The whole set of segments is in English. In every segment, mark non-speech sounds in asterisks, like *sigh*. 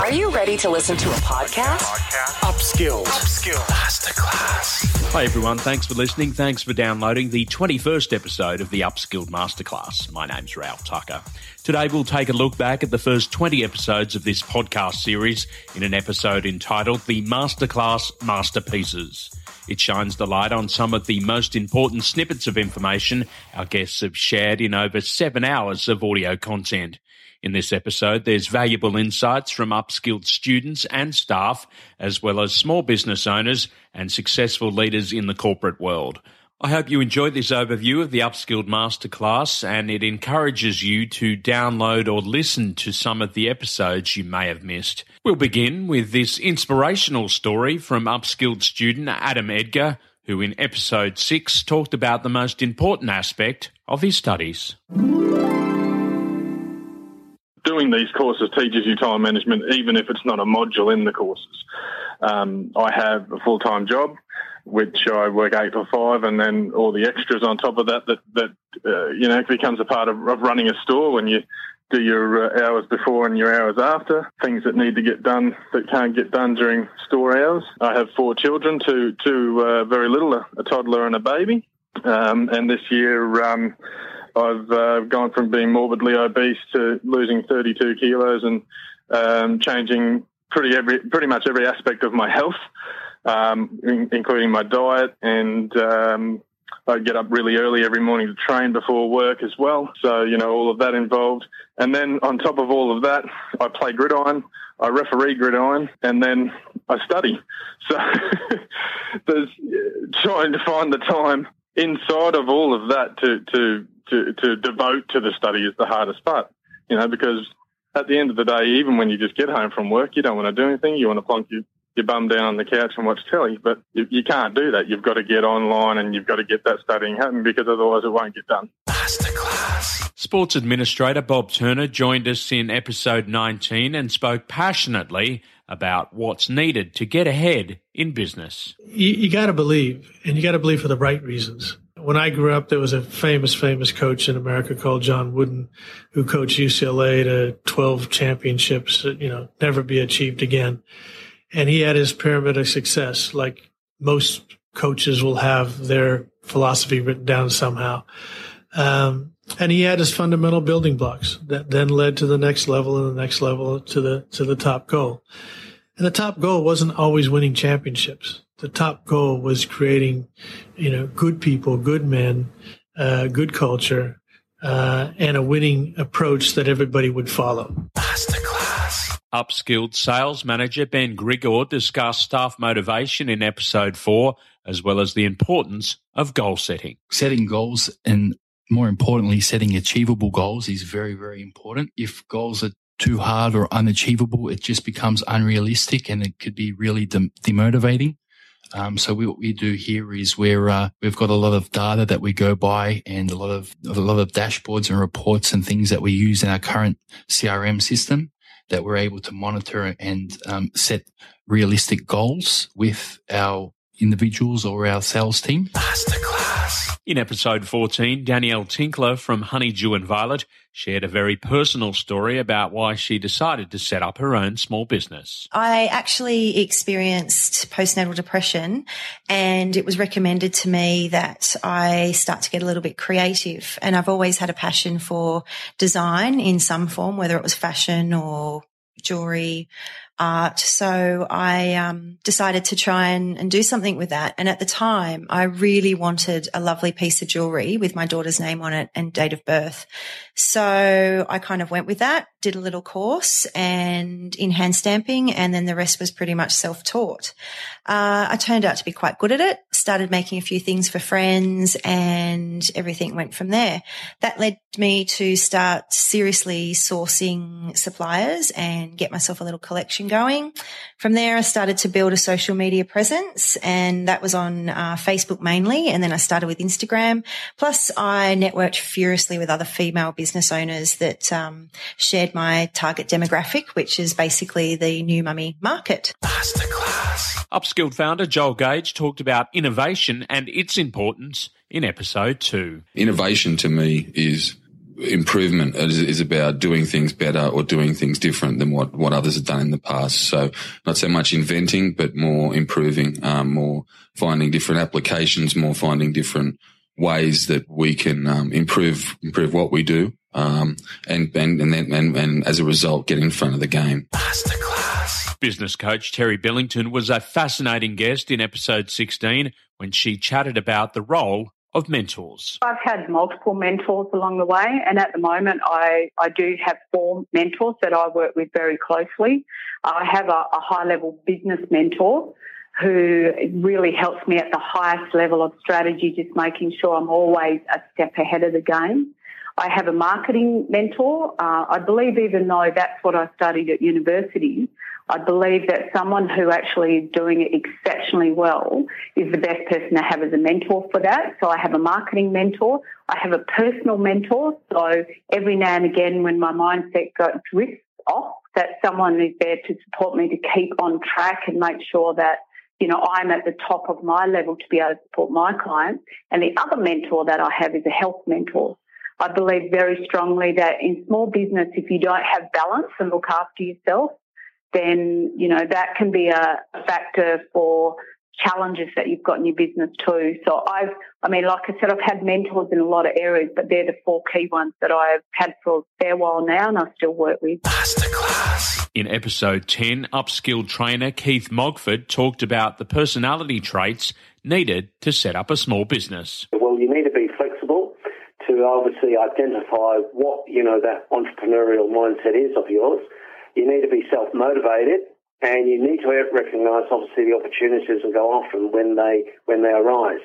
Are you ready to listen to a podcast? Upskilled. Upskilled. Masterclass. Hi, everyone. Thanks for listening. Thanks for downloading the 21st episode of the Upskilled Masterclass. My name's Ralph Tucker. Today, we'll take a look back at the first 20 episodes of this podcast series in an episode entitled The Masterclass Masterpieces. It shines the light on some of the most important snippets of information our guests have shared in over seven hours of audio content. In this episode, there's valuable insights from upskilled students and staff, as well as small business owners and successful leaders in the corporate world. I hope you enjoyed this overview of the Upskilled Masterclass and it encourages you to download or listen to some of the episodes you may have missed. We'll begin with this inspirational story from upskilled student Adam Edgar, who in episode 6 talked about the most important aspect of his studies doing these courses teaches you time management, even if it's not a module in the courses. Um, I have a full time job, which I work eight to five, and then all the extras on top of that that that uh, you know becomes a part of, of, running a store when you do your uh, hours before and your hours after. Things that need to get done that can't get done during store hours. I have four children, two two uh, very little, a, a, toddler and a baby, um, and this year. Um, I've uh, gone from being morbidly obese to losing 32 kilos and um, changing pretty every pretty much every aspect of my health, um, in, including my diet. And um, I get up really early every morning to train before work as well. So you know all of that involved. And then on top of all of that, I play gridiron. I referee gridiron, and then I study. So *laughs* there's trying to find the time inside of all of that to to to, to devote to the study is the hardest part, you know, because at the end of the day, even when you just get home from work, you don't want to do anything. You want to plonk your, your bum down on the couch and watch telly, but you, you can't do that. You've got to get online and you've got to get that studying happening because otherwise it won't get done. Masterclass. Sports administrator Bob Turner joined us in episode 19 and spoke passionately about what's needed to get ahead in business. You, you got to believe, and you got to believe for the right reasons when I grew up, there was a famous, famous coach in America called John Wooden, who coached UCLA to 12 championships that, you know, never be achieved again. And he had his pyramid of success, like most coaches will have their philosophy written down somehow. Um, and he had his fundamental building blocks that then led to the next level and the next level to the, to the top goal. And the top goal wasn't always winning championships the top goal was creating, you know, good people, good men, uh, good culture, uh, and a winning approach that everybody would follow. Masterclass. Upskilled sales manager Ben Grigor discussed staff motivation in episode four, as well as the importance of goal setting. Setting goals and more importantly, setting achievable goals is very, very important. If goals are too hard or unachievable, it just becomes unrealistic and it could be really demotivating. Um, so we, what we do here is we're uh, we've got a lot of data that we go by and a lot of a lot of dashboards and reports and things that we use in our current CRM system that we're able to monitor and um, set realistic goals with our individuals or our sales team. Masterclass. In episode 14, Danielle Tinkler from Honeydew and Violet shared a very personal story about why she decided to set up her own small business. I actually experienced postnatal depression and it was recommended to me that I start to get a little bit creative. And I've always had a passion for design in some form, whether it was fashion or jewelry art. So I um, decided to try and, and do something with that. And at the time, I really wanted a lovely piece of jewelry with my daughter's name on it and date of birth. So I kind of went with that, did a little course and in hand stamping, and then the rest was pretty much self taught. Uh, I turned out to be quite good at it, started making a few things for friends, and everything went from there. That led me to start seriously sourcing suppliers and get myself a little collection going. From there, I started to build a social media presence, and that was on uh, Facebook mainly. And then I started with Instagram. Plus, I networked furiously with other female business owners that um, shared my target demographic, which is basically the new mummy market. Masterclass. Upskilled founder Joel Gage talked about innovation and its importance in episode two. Innovation to me is improvement is, is, about doing things better or doing things different than what, what others have done in the past. So not so much inventing, but more improving, um, more finding different applications, more finding different ways that we can um, improve improve what we do, um, and and and, then, and and as a result, get in front of the game. Masterclass. Business coach Terry Billington was a fascinating guest in episode 16 when she chatted about the role of mentors? I've had multiple mentors along the way, and at the moment, I, I do have four mentors that I work with very closely. I have a, a high level business mentor who really helps me at the highest level of strategy, just making sure I'm always a step ahead of the game. I have a marketing mentor. Uh, I believe even though that's what I studied at university, I believe that someone who actually is doing it exceptionally well is the best person to have as a mentor for that. So I have a marketing mentor. I have a personal mentor. So every now and again when my mindset drifts off, that someone is there to support me to keep on track and make sure that you know, I'm at the top of my level to be able to support my clients. And the other mentor that I have is a health mentor. I believe very strongly that in small business, if you don't have balance and look after yourself, then, you know, that can be a factor for challenges that you've got in your business too. So I've, I mean, like I said, I've had mentors in a lot of areas, but they're the four key ones that I've had for a fair while now and I still work with. Masterclass. In episode 10, upskilled trainer Keith Mogford talked about the personality traits needed to set up a small business. Well, you need to be flexible to obviously identify what, you know, that entrepreneurial mindset is of yours you need to be self motivated and you need to recognise obviously the opportunities and go after them when they when they arise.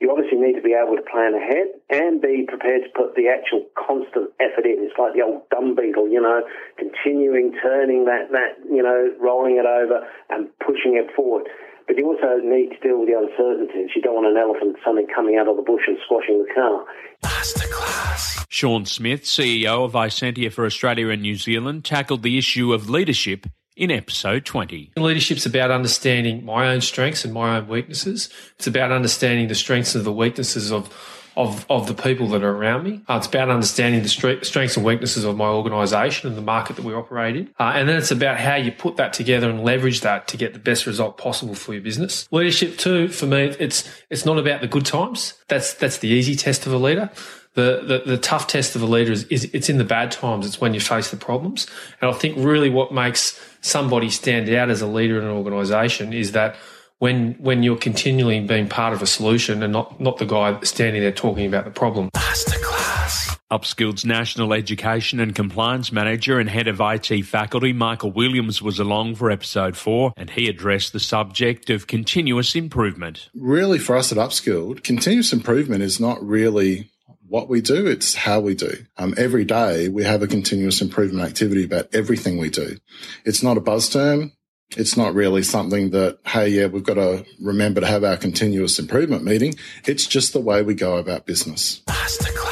You obviously need to be able to plan ahead and be prepared to put the actual constant effort in. It's like the old dung beetle, you know, continuing turning that that you know, rolling it over and pushing it forward. But you also need to deal with the uncertainties. You don't want an elephant suddenly coming out of the bush and squashing the car. Masterclass. Sean Smith, CEO of Isentia for Australia and New Zealand, tackled the issue of leadership in episode 20. Leadership's about understanding my own strengths and my own weaknesses. It's about understanding the strengths and the weaknesses of of, of the people that are around me. Uh, it's about understanding the strengths and weaknesses of my organisation and the market that we operate in. Uh, and then it's about how you put that together and leverage that to get the best result possible for your business. Leadership too, for me, it's it's not about the good times. That's that's the easy test of a leader. The, the, the tough test of a leader is, is it's in the bad times. It's when you face the problems. And I think really what makes somebody stand out as a leader in an organisation is that when when you're continually being part of a solution and not not the guy standing there talking about the problem. Masterclass. Upskilled's National Education and Compliance Manager and Head of IT Faculty, Michael Williams, was along for episode four and he addressed the subject of continuous improvement. Really, for us at Upskilled, continuous improvement is not really what we do, it's how we do. Um, every day we have a continuous improvement activity about everything we do. It's not a buzz term. It's not really something that, hey, yeah, we've got to remember to have our continuous improvement meeting. It's just the way we go about business. Masterclass.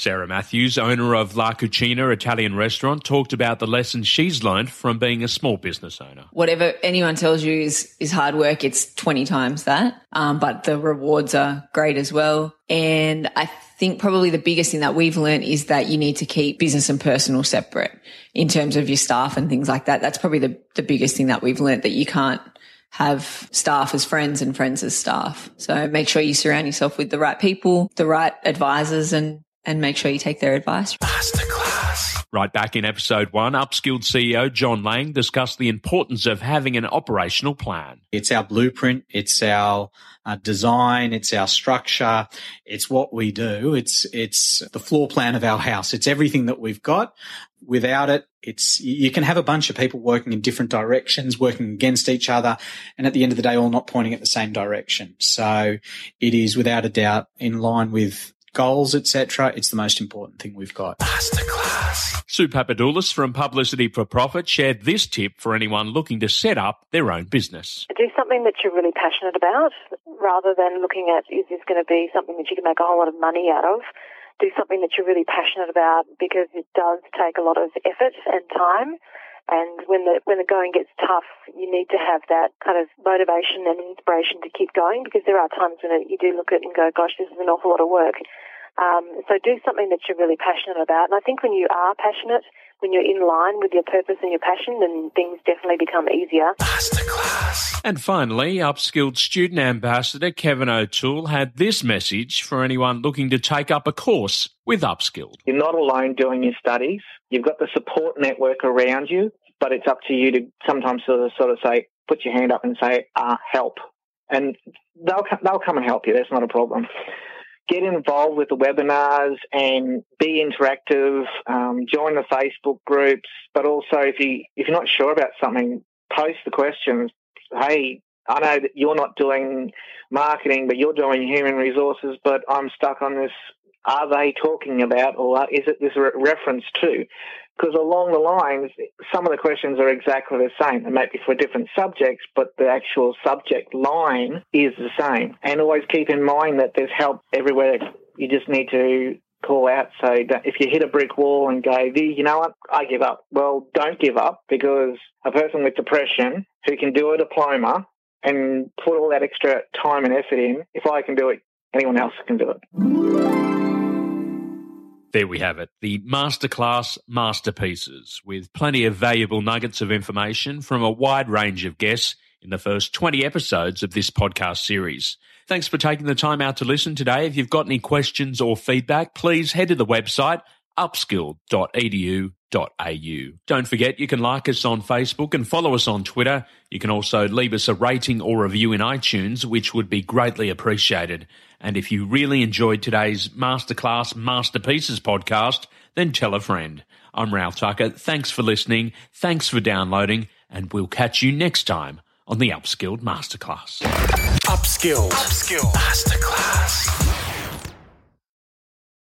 Sarah Matthews, owner of La Cucina Italian restaurant, talked about the lessons she's learned from being a small business owner. Whatever anyone tells you is, is hard work, it's 20 times that. Um, but the rewards are great as well. And I think probably the biggest thing that we've learned is that you need to keep business and personal separate in terms of your staff and things like that. That's probably the, the biggest thing that we've learned that you can't have staff as friends and friends as staff. So make sure you surround yourself with the right people, the right advisors and, and make sure you take their advice. Masterclass. Right back in episode one, Upskilled CEO John Lang discussed the importance of having an operational plan. It's our blueprint. It's our uh, design. It's our structure. It's what we do. It's, it's the floor plan of our house. It's everything that we've got. Without it, it's, you can have a bunch of people working in different directions, working against each other. And at the end of the day, all not pointing at the same direction. So it is without a doubt in line with goals, etc. It's the most important thing we've got. Masterclass. Sue Papadoulis from Publicity for Profit shared this tip for anyone looking to set up their own business. Do something that you're really passionate about rather than looking at is this going to be something that you can make a whole lot of money out of. Do something that you're really passionate about because it does take a lot of effort and time. And when the when the going gets tough, you need to have that kind of motivation and inspiration to keep going because there are times when you do look at it and go, "Gosh, this is an awful lot of work." Um, so do something that you're really passionate about. And I think when you are passionate, when you're in line with your purpose and your passion, then things definitely become easier. And finally, upskilled student ambassador Kevin O'Toole had this message for anyone looking to take up a course with Upskilled. You're not alone doing your studies. You've got the support network around you, but it's up to you to sometimes sort of, sort of say, put your hand up and say, uh, help. And they'll, they'll come and help you. That's not a problem get involved with the webinars and be interactive. Um, join the Facebook groups, but also if you if you're not sure about something, post the questions. Hey, I know that you're not doing marketing, but you're doing human resources, but I'm stuck on this. Are they talking about, or is it this re- reference to? Because along the lines, some of the questions are exactly the same. They might be for different subjects, but the actual subject line is the same. And always keep in mind that there's help everywhere. You just need to call out. So if you hit a brick wall and go, you know what, I give up. Well, don't give up because a person with depression who can do a diploma and put all that extra time and effort in, if I can do it, anyone else can do it. There we have it, the masterclass masterpieces, with plenty of valuable nuggets of information from a wide range of guests in the first 20 episodes of this podcast series. Thanks for taking the time out to listen today. If you've got any questions or feedback, please head to the website upskill.edu au. Don't forget you can like us on Facebook and follow us on Twitter. You can also leave us a rating or review in iTunes, which would be greatly appreciated. And if you really enjoyed today's Masterclass Masterpieces podcast, then tell a friend. I'm Ralph Tucker. Thanks for listening. Thanks for downloading, and we'll catch you next time on the Upskilled Masterclass. Upskilled. Upskilled. Masterclass.